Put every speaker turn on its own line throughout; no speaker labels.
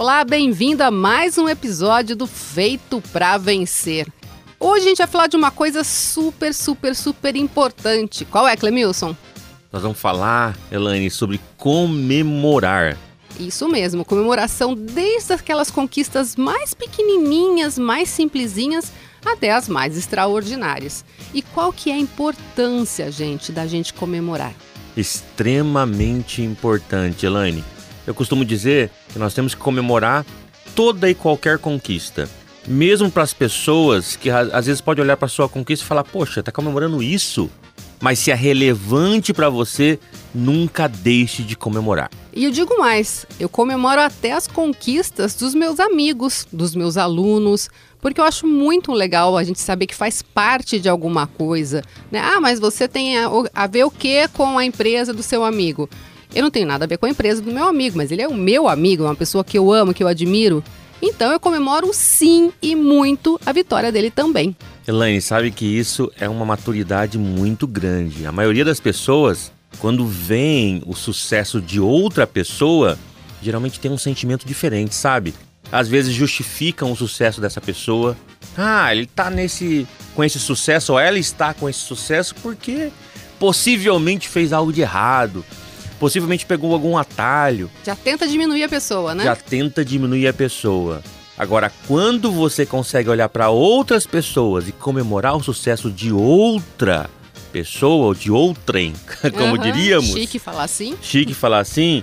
Olá, bem-vindo a mais um episódio do Feito para Vencer. Hoje a gente vai falar de uma coisa super, super, super importante. Qual é, Clemilson?
Nós vamos falar, Elaine, sobre comemorar.
Isso mesmo, comemoração desde aquelas conquistas mais pequenininhas, mais simplesinhas, até as mais extraordinárias. E qual que é a importância, gente, da gente comemorar?
Extremamente importante, Elaine. Eu costumo dizer que nós temos que comemorar toda e qualquer conquista. Mesmo para as pessoas que às vezes pode olhar para sua conquista e falar: "Poxa, tá comemorando isso?" Mas se é relevante para você, nunca deixe de comemorar.
E eu digo mais, eu comemoro até as conquistas dos meus amigos, dos meus alunos, porque eu acho muito legal a gente saber que faz parte de alguma coisa. Né? Ah, mas você tem a, a ver o que com a empresa do seu amigo? Eu não tenho nada a ver com a empresa do meu amigo, mas ele é o meu amigo, é uma pessoa que eu amo, que eu admiro. Então eu comemoro sim e muito a vitória dele também.
Elaine, sabe que isso é uma maturidade muito grande. A maioria das pessoas, quando vem o sucesso de outra pessoa, geralmente tem um sentimento diferente, sabe? Às vezes justificam o sucesso dessa pessoa. Ah, ele tá nesse com esse sucesso, ou ela está com esse sucesso porque possivelmente fez algo de errado possivelmente pegou algum atalho.
Já tenta diminuir a pessoa, né?
Já tenta diminuir a pessoa. Agora, quando você consegue olhar para outras pessoas e comemorar o sucesso de outra pessoa, ou de outrem, como uhum, diríamos.
Chique falar assim.
Chique falar assim.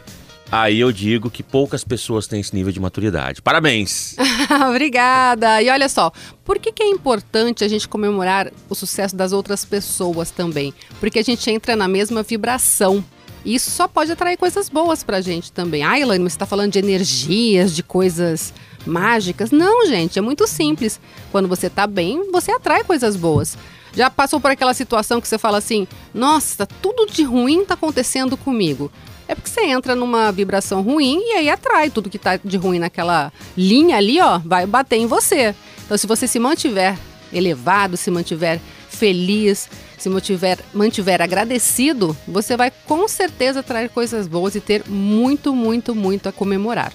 Aí eu digo que poucas pessoas têm esse nível de maturidade. Parabéns!
Obrigada! E olha só, por que, que é importante a gente comemorar o sucesso das outras pessoas também? Porque a gente entra na mesma vibração. Isso só pode atrair coisas boas pra gente também. Ah, Elaine, você está falando de energias, de coisas mágicas. Não, gente, é muito simples. Quando você tá bem, você atrai coisas boas. Já passou por aquela situação que você fala assim: nossa, tudo de ruim tá acontecendo comigo. É porque você entra numa vibração ruim e aí atrai tudo que tá de ruim naquela linha ali, ó, vai bater em você. Então, se você se mantiver elevado, se mantiver feliz, se mantiver, mantiver agradecido, você vai com certeza trazer coisas boas e ter muito, muito, muito a comemorar.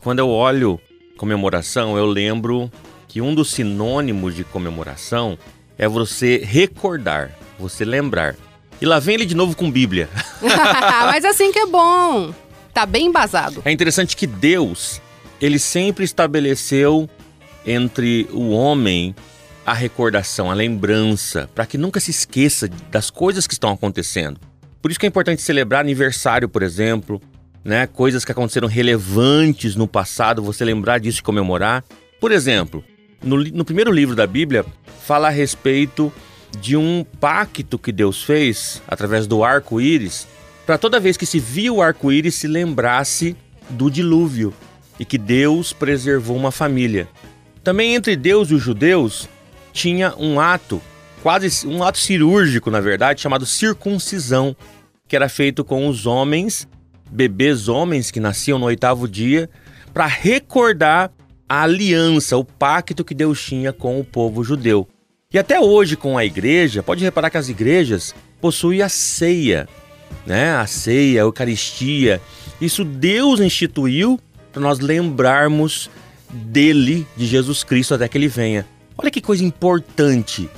Quando eu olho comemoração, eu lembro que um dos sinônimos de comemoração é você recordar, você lembrar. E lá vem ele de novo com Bíblia.
Mas assim que é bom. Tá bem embasado.
É interessante que Deus, ele sempre estabeleceu entre o homem a recordação, a lembrança, para que nunca se esqueça das coisas que estão acontecendo. Por isso que é importante celebrar aniversário, por exemplo, né? Coisas que aconteceram relevantes no passado, você lembrar disso e comemorar. Por exemplo, no, no primeiro livro da Bíblia, fala a respeito de um pacto que Deus fez através do arco-íris, para toda vez que se via o arco-íris se lembrasse do dilúvio e que Deus preservou uma família. Também entre Deus e os judeus tinha um ato, quase um ato cirúrgico, na verdade, chamado circuncisão, que era feito com os homens, bebês homens que nasciam no oitavo dia, para recordar a aliança, o pacto que Deus tinha com o povo judeu. E até hoje com a igreja, pode reparar que as igrejas possuem a ceia, né? A ceia, a Eucaristia. Isso Deus instituiu para nós lembrarmos dele, de Jesus Cristo, até que ele venha. Olha que coisa importante.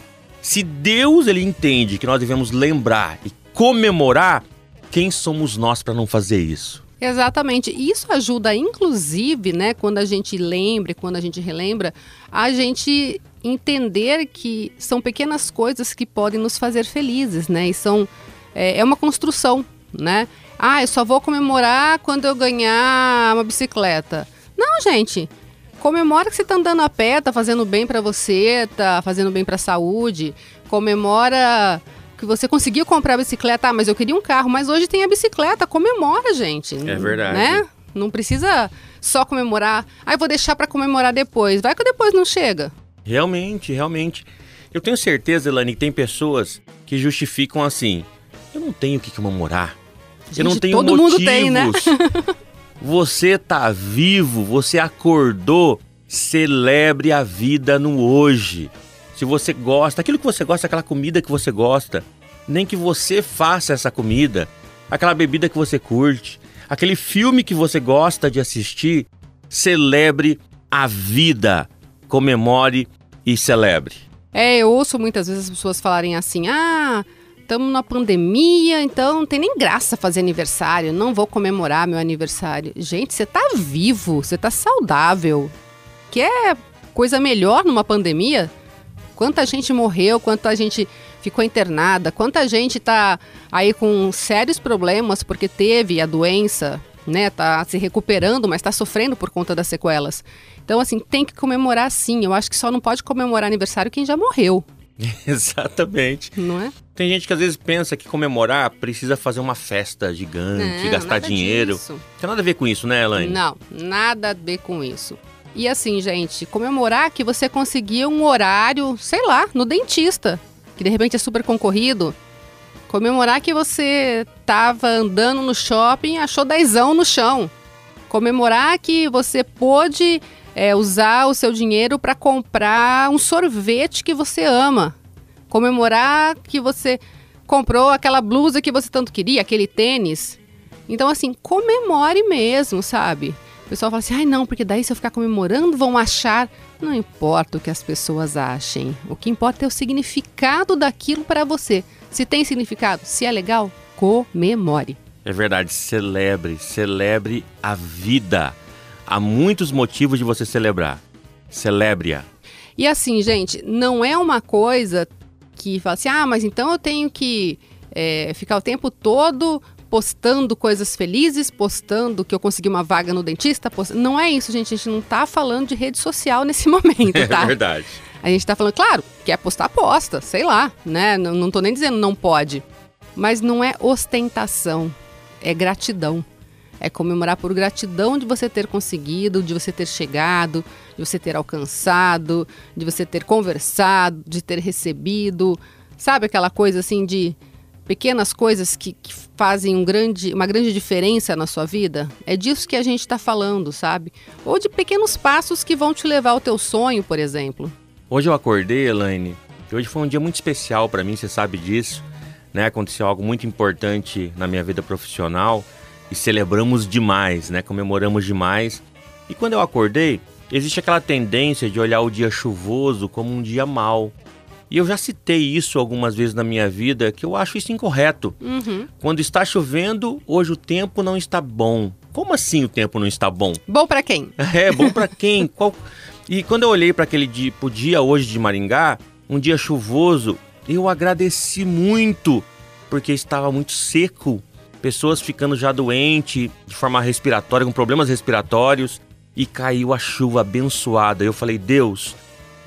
Se Deus ele entende que nós devemos lembrar e comemorar, quem somos nós para não fazer isso?
Exatamente. Isso ajuda, inclusive, né, quando a gente lembra, quando a gente relembra, a gente entender que são pequenas coisas que podem nos fazer felizes, né? E são é, é uma construção, né? Ah, eu só vou comemorar quando eu ganhar uma bicicleta. Não, gente. Comemora que você está andando a pé, tá fazendo bem para você, tá fazendo bem para a saúde. Comemora que você conseguiu comprar a bicicleta. Ah, mas eu queria um carro, mas hoje tem a bicicleta. Comemora, gente.
É verdade.
Né? Não precisa só comemorar. Ah, eu vou deixar para comemorar depois. Vai que depois não chega.
Realmente, realmente. Eu tenho certeza, Elane, que tem pessoas que justificam assim: eu não tenho o que comemorar. Gente, eu não tenho todo motivos. Mundo tem, né? você tá vivo, você acordou, celebre a vida no hoje. Se você gosta, aquilo que você gosta, aquela comida que você gosta, nem que você faça essa comida, aquela bebida que você curte, aquele filme que você gosta de assistir. Celebre a vida, comemore e celebre.
É, eu ouço muitas vezes as pessoas falarem assim: ah, estamos na pandemia, então não tem nem graça fazer aniversário, não vou comemorar meu aniversário. Gente, você tá vivo, você tá saudável. Quer coisa melhor numa pandemia? Quanta gente morreu, quanta gente ficou internada, quanta gente tá aí com sérios problemas porque teve a doença, né? Tá se recuperando, mas tá sofrendo por conta das sequelas. Então, assim, tem que comemorar sim. Eu acho que só não pode comemorar aniversário quem já morreu.
Exatamente.
Não é?
Tem gente que às vezes pensa que comemorar precisa fazer uma festa gigante, não, gastar dinheiro. Disso. Tem nada a ver com isso, né, Elaine?
Não, nada a ver com isso. E assim, gente, comemorar que você conseguiu um horário, sei lá, no dentista, que de repente é super concorrido. Comemorar que você tava andando no shopping e achou dezão no chão. Comemorar que você pôde é, usar o seu dinheiro para comprar um sorvete que você ama. Comemorar que você comprou aquela blusa que você tanto queria, aquele tênis. Então, assim, comemore mesmo, sabe? O pessoal fala assim, ai não, porque daí se eu ficar comemorando vão achar. Não importa o que as pessoas achem. O que importa é o significado daquilo para você. Se tem significado, se é legal, comemore.
É verdade, celebre, celebre a vida. Há muitos motivos de você celebrar. Celebre-a.
E assim, gente, não é uma coisa que fala assim, ah, mas então eu tenho que é, ficar o tempo todo postando coisas felizes, postando que eu consegui uma vaga no dentista. Post... Não é isso, gente. A gente não tá falando de rede social nesse momento, tá?
É verdade.
A gente tá falando, claro, quer postar, posta, sei lá, né? Não, não tô nem dizendo não pode. Mas não é ostentação, é gratidão. É comemorar por gratidão de você ter conseguido, de você ter chegado, de você ter alcançado, de você ter conversado, de ter recebido. Sabe aquela coisa assim de pequenas coisas que, que fazem um grande, uma grande diferença na sua vida? É disso que a gente está falando, sabe? Ou de pequenos passos que vão te levar ao teu sonho, por exemplo.
Hoje eu acordei, Elaine, hoje foi um dia muito especial para mim, você sabe disso. Né? Aconteceu algo muito importante na minha vida profissional e celebramos demais, né? Comemoramos demais. E quando eu acordei, existe aquela tendência de olhar o dia chuvoso como um dia mau. E eu já citei isso algumas vezes na minha vida, que eu acho isso incorreto.
Uhum.
Quando está chovendo, hoje o tempo não está bom. Como assim o tempo não está bom?
Bom para quem?
É, bom para quem? Qual... E quando eu olhei para aquele dia, pro dia hoje de Maringá, um dia chuvoso, eu agradeci muito, porque estava muito seco pessoas ficando já doentes, de forma respiratória, com problemas respiratórios, e caiu a chuva abençoada. Eu falei, Deus,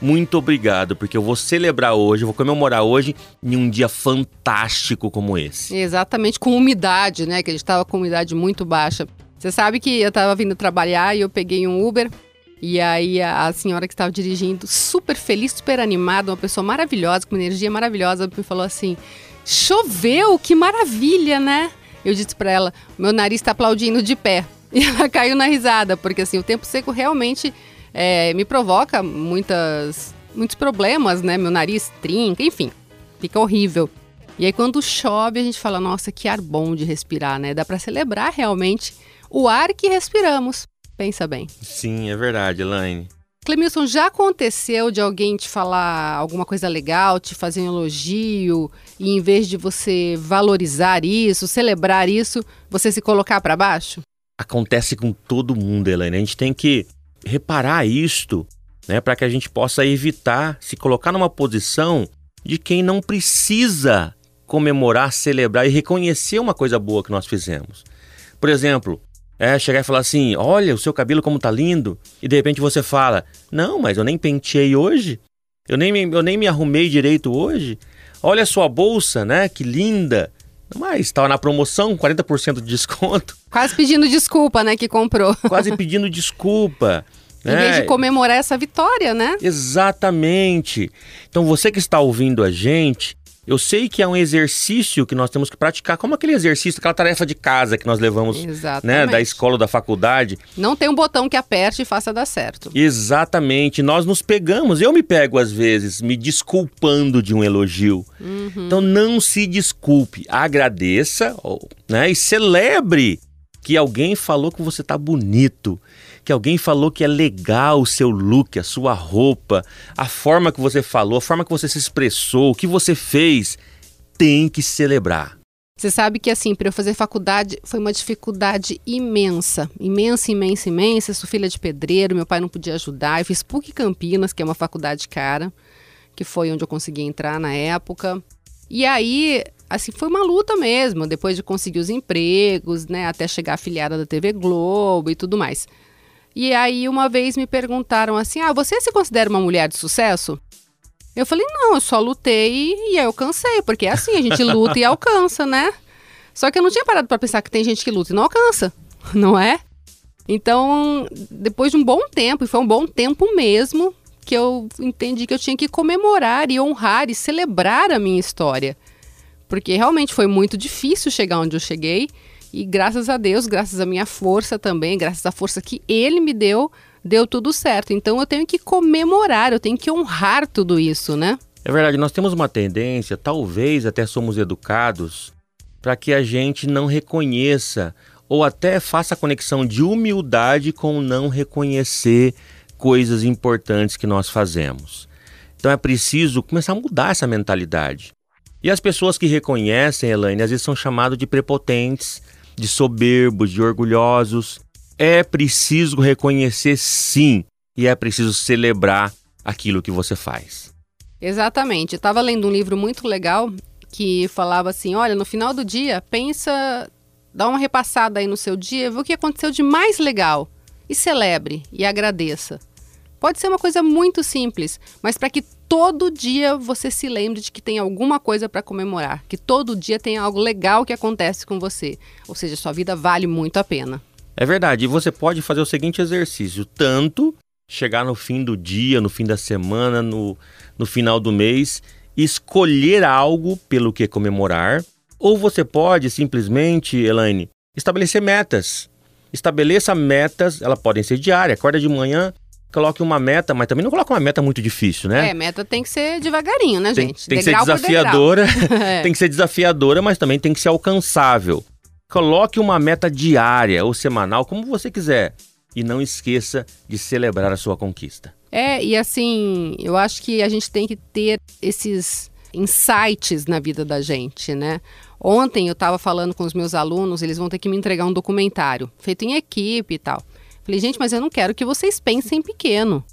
muito obrigado, porque eu vou celebrar hoje, vou comemorar hoje em um dia fantástico como esse.
Exatamente, com umidade, né? Que a gente estava com umidade muito baixa. Você sabe que eu estava vindo trabalhar e eu peguei um Uber. E aí a senhora que estava dirigindo, super feliz, super animada, uma pessoa maravilhosa, com uma energia maravilhosa, me falou assim: choveu, que maravilha, né? Eu disse para ela: meu nariz está aplaudindo de pé. E ela caiu na risada, porque assim, o tempo seco realmente é, me provoca muitas, muitos problemas, né? Meu nariz trinca, enfim, fica horrível. E aí quando chove, a gente fala: nossa, que ar bom de respirar, né? Dá para celebrar realmente o ar que respiramos. Pensa bem.
Sim, é verdade, Elaine.
Clemilson, já aconteceu de alguém te falar alguma coisa legal, te fazer um elogio, e em vez de você valorizar isso, celebrar isso, você se colocar para baixo?
Acontece com todo mundo, Helena. A gente tem que reparar isto, né, para que a gente possa evitar se colocar numa posição de quem não precisa comemorar, celebrar e reconhecer uma coisa boa que nós fizemos. Por exemplo, é, chegar e falar assim: olha, o seu cabelo como tá lindo. E de repente você fala: não, mas eu nem penteei hoje. Eu nem, me, eu nem me arrumei direito hoje. Olha a sua bolsa, né? Que linda. Mas estava na promoção, 40% de desconto.
Quase pedindo desculpa, né? Que comprou.
Quase pedindo desculpa.
Em vez de comemorar essa vitória, né?
Exatamente. Então você que está ouvindo a gente, Eu sei que é um exercício que nós temos que praticar, como aquele exercício, aquela tarefa de casa que nós levamos né, da escola ou da faculdade.
Não tem um botão que aperte e faça dar certo.
Exatamente. Nós nos pegamos, eu me pego às vezes me desculpando de um elogio. Uhum. Então não se desculpe, agradeça né, e celebre que alguém falou que você tá bonito, que alguém falou que é legal o seu look, a sua roupa, a forma que você falou, a forma que você se expressou, o que você fez, tem que celebrar.
Você sabe que assim, para eu fazer faculdade foi uma dificuldade imensa, imensa, imensa, imensa. sou filha de pedreiro, meu pai não podia ajudar. Eu fiz PUC Campinas, que é uma faculdade cara, que foi onde eu consegui entrar na época. E aí, assim, foi uma luta mesmo, depois de conseguir os empregos, né, até chegar afiliada da TV Globo e tudo mais. E aí uma vez me perguntaram assim: "Ah, você se considera uma mulher de sucesso?" Eu falei: "Não, eu só lutei e cansei, porque é assim, a gente luta e alcança, né?" Só que eu não tinha parado para pensar que tem gente que luta e não alcança, não é? Então, depois de um bom tempo, e foi um bom tempo mesmo, que eu entendi que eu tinha que comemorar e honrar e celebrar a minha história. Porque realmente foi muito difícil chegar onde eu cheguei. E graças a Deus, graças à minha força também, graças à força que Ele me deu, deu tudo certo. Então eu tenho que comemorar, eu tenho que honrar tudo isso, né?
É verdade, nós temos uma tendência, talvez até somos educados, para que a gente não reconheça ou até faça a conexão de humildade com não reconhecer coisas importantes que nós fazemos. Então é preciso começar a mudar essa mentalidade. E as pessoas que reconhecem, Elaine, às vezes são chamadas de prepotentes, de soberbos, de orgulhosos. É preciso reconhecer sim, e é preciso celebrar aquilo que você faz.
Exatamente. Eu estava lendo um livro muito legal que falava assim: olha, no final do dia, pensa, dá uma repassada aí no seu dia, vê o que aconteceu de mais legal e celebre e agradeça. Pode ser uma coisa muito simples, mas para que todo dia você se lembre de que tem alguma coisa para comemorar, que todo dia tem algo legal que acontece com você. Ou seja, sua vida vale muito a pena.
É verdade. E você pode fazer o seguinte exercício: tanto chegar no fim do dia, no fim da semana, no, no final do mês, escolher algo pelo que comemorar, ou você pode simplesmente, Elaine, estabelecer metas. Estabeleça metas, elas podem ser diárias. Acorda de manhã, coloque uma meta, mas também não coloque uma meta muito difícil, né?
É, meta tem que ser devagarinho, né, gente?
Tem, tem que ser desafiadora, é. tem que ser desafiadora, mas também tem que ser alcançável. Coloque uma meta diária ou semanal, como você quiser. E não esqueça de celebrar a sua conquista.
É, e assim, eu acho que a gente tem que ter esses insights na vida da gente, né? Ontem eu estava falando com os meus alunos, eles vão ter que me entregar um documentário feito em equipe e tal. Falei, gente, mas eu não quero que vocês pensem pequeno.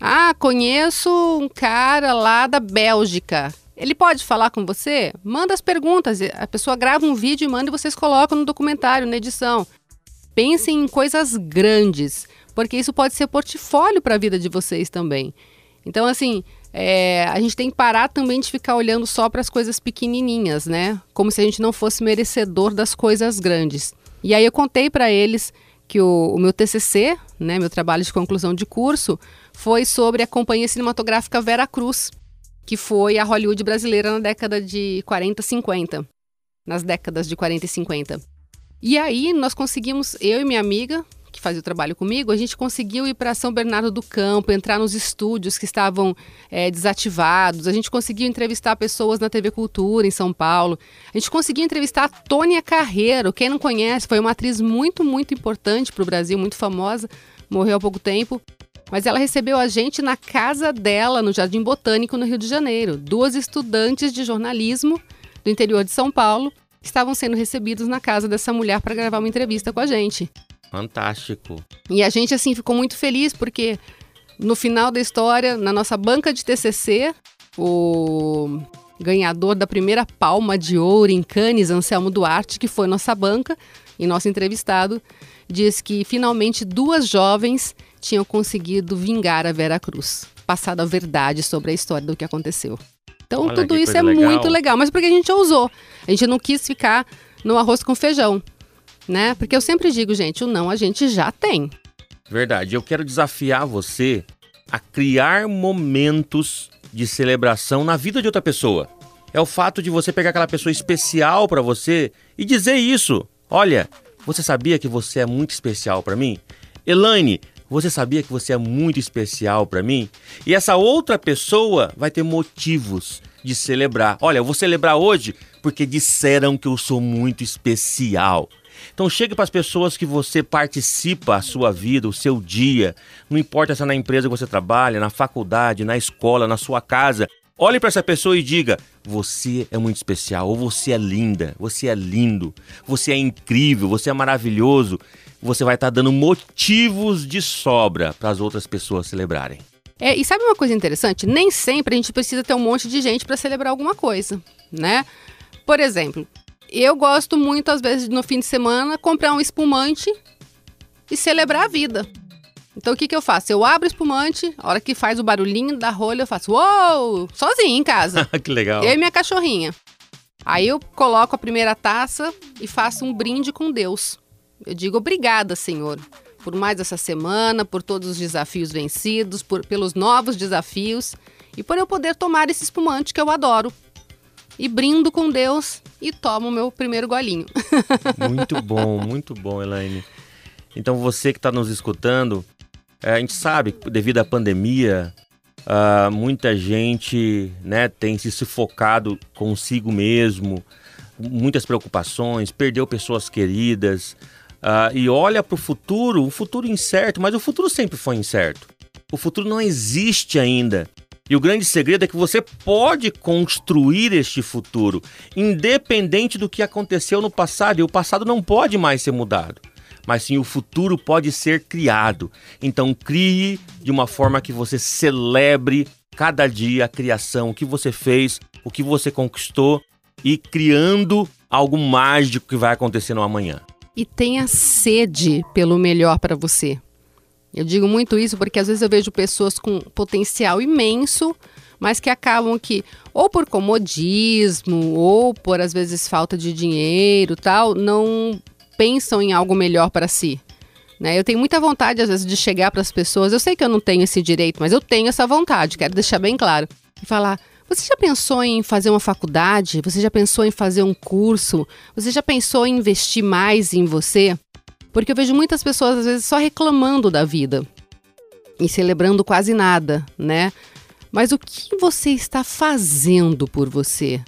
Ah, conheço um cara lá da Bélgica. Ele pode falar com você? Manda as perguntas. A pessoa grava um vídeo e manda e vocês colocam no documentário, na edição. Pensem em coisas grandes, porque isso pode ser portfólio para a vida de vocês também. Então, assim, é, a gente tem que parar também de ficar olhando só para as coisas pequenininhas, né? Como se a gente não fosse merecedor das coisas grandes. E aí eu contei para eles que o, o, meu TCC, né, meu trabalho de conclusão de curso, foi sobre a companhia cinematográfica Vera Cruz, que foi a Hollywood brasileira na década de 40, 50. Nas décadas de 40 e 50. E aí nós conseguimos, eu e minha amiga, que fazia o trabalho comigo, a gente conseguiu ir para São Bernardo do Campo, entrar nos estúdios que estavam é, desativados, a gente conseguiu entrevistar pessoas na TV Cultura em São Paulo, a gente conseguiu entrevistar a Tônia Carreiro, quem não conhece, foi uma atriz muito, muito importante para o Brasil, muito famosa, morreu há pouco tempo. Mas ela recebeu a gente na casa dela, no Jardim Botânico, no Rio de Janeiro. Duas estudantes de jornalismo do interior de São Paulo estavam sendo recebidos na casa dessa mulher para gravar uma entrevista com a gente.
Fantástico.
E a gente, assim, ficou muito feliz porque no final da história, na nossa banca de TCC, o ganhador da primeira palma de ouro em Cannes, Anselmo Duarte, que foi nossa banca e nosso entrevistado, diz que finalmente duas jovens tinham conseguido vingar a Vera Cruz, passado a verdade sobre a história do que aconteceu. Então Olha, tudo isso é legal. muito legal, mas porque a gente ousou. A gente não quis ficar no arroz com feijão né? Porque eu sempre digo, gente, o não a gente já tem.
Verdade. Eu quero desafiar você a criar momentos de celebração na vida de outra pessoa. É o fato de você pegar aquela pessoa especial para você e dizer isso. Olha, você sabia que você é muito especial para mim? Elaine, você sabia que você é muito especial para mim? E essa outra pessoa vai ter motivos de celebrar. Olha, eu vou celebrar hoje porque disseram que eu sou muito especial. Então chegue para as pessoas que você participa a sua vida, o seu dia. Não importa se é na empresa que você trabalha, na faculdade, na escola, na sua casa. Olhe para essa pessoa e diga: você é muito especial, ou você é linda, você é lindo, você é incrível, você é maravilhoso. Você vai estar tá dando motivos de sobra para as outras pessoas celebrarem.
É, e sabe uma coisa interessante? Nem sempre a gente precisa ter um monte de gente para celebrar alguma coisa, né? Por exemplo, eu gosto muito, às vezes, no fim de semana, comprar um espumante e celebrar a vida. Então o que, que eu faço? Eu abro o espumante, a hora que faz o barulhinho da rolha, eu faço uou! Sozinho em casa.
que legal.
Eu e minha cachorrinha. Aí eu coloco a primeira taça e faço um brinde com Deus. Eu digo obrigada, Senhor, por mais essa semana, por todos os desafios vencidos, por, pelos novos desafios e por eu poder tomar esse espumante que eu adoro. E brindo com Deus e tomo o meu primeiro golinho.
muito bom, muito bom, Elaine. Então você que está nos escutando, é, a gente sabe que devido à pandemia, uh, muita gente né, tem se sufocado consigo mesmo, muitas preocupações, perdeu pessoas queridas uh, e olha para o futuro, um futuro incerto, mas o futuro sempre foi incerto. O futuro não existe ainda. E o grande segredo é que você pode construir este futuro, independente do que aconteceu no passado, e o passado não pode mais ser mudado mas sim o futuro pode ser criado. Então crie de uma forma que você celebre cada dia a criação, o que você fez, o que você conquistou e criando algo mágico que vai acontecer no amanhã.
E tenha sede pelo melhor para você. Eu digo muito isso porque às vezes eu vejo pessoas com potencial imenso, mas que acabam que ou por comodismo ou por às vezes falta de dinheiro, tal, não pensam em algo melhor para si. Né? Eu tenho muita vontade, às vezes, de chegar para as pessoas. Eu sei que eu não tenho esse direito, mas eu tenho essa vontade, quero deixar bem claro. E falar: você já pensou em fazer uma faculdade? Você já pensou em fazer um curso? Você já pensou em investir mais em você? Porque eu vejo muitas pessoas, às vezes, só reclamando da vida e celebrando quase nada, né? Mas o que você está fazendo por você?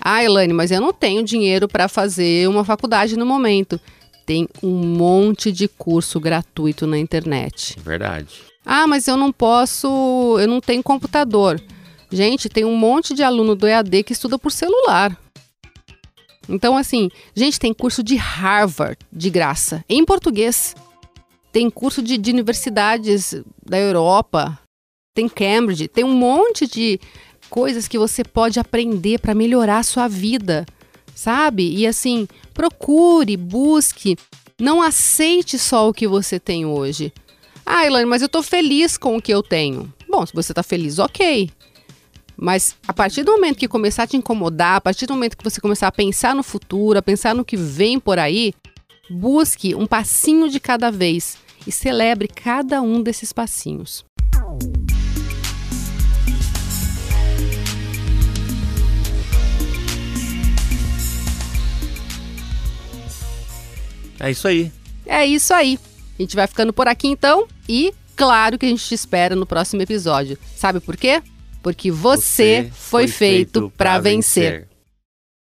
Ah, Elaine, mas eu não tenho dinheiro para fazer uma faculdade no momento. Tem um monte de curso gratuito na internet.
Verdade.
Ah, mas eu não posso, eu não tenho computador. Gente, tem um monte de aluno do EAD que estuda por celular. Então, assim, gente, tem curso de Harvard de graça, em português. Tem curso de, de universidades da Europa, tem Cambridge, tem um monte de coisas que você pode aprender para melhorar a sua vida, sabe? E assim, procure, busque, não aceite só o que você tem hoje. Ah, Elaine, mas eu tô feliz com o que eu tenho. Bom, se você tá feliz, ok. Mas a partir do momento que começar a te incomodar, a partir do momento que você começar a pensar no futuro, a pensar no que vem por aí, busque um passinho de cada vez e celebre cada um desses passinhos.
É isso aí.
É isso aí. A gente vai ficando por aqui então e claro que a gente te espera no próximo episódio. Sabe por quê? Porque você, foi, feito, feito para vencer. vencer.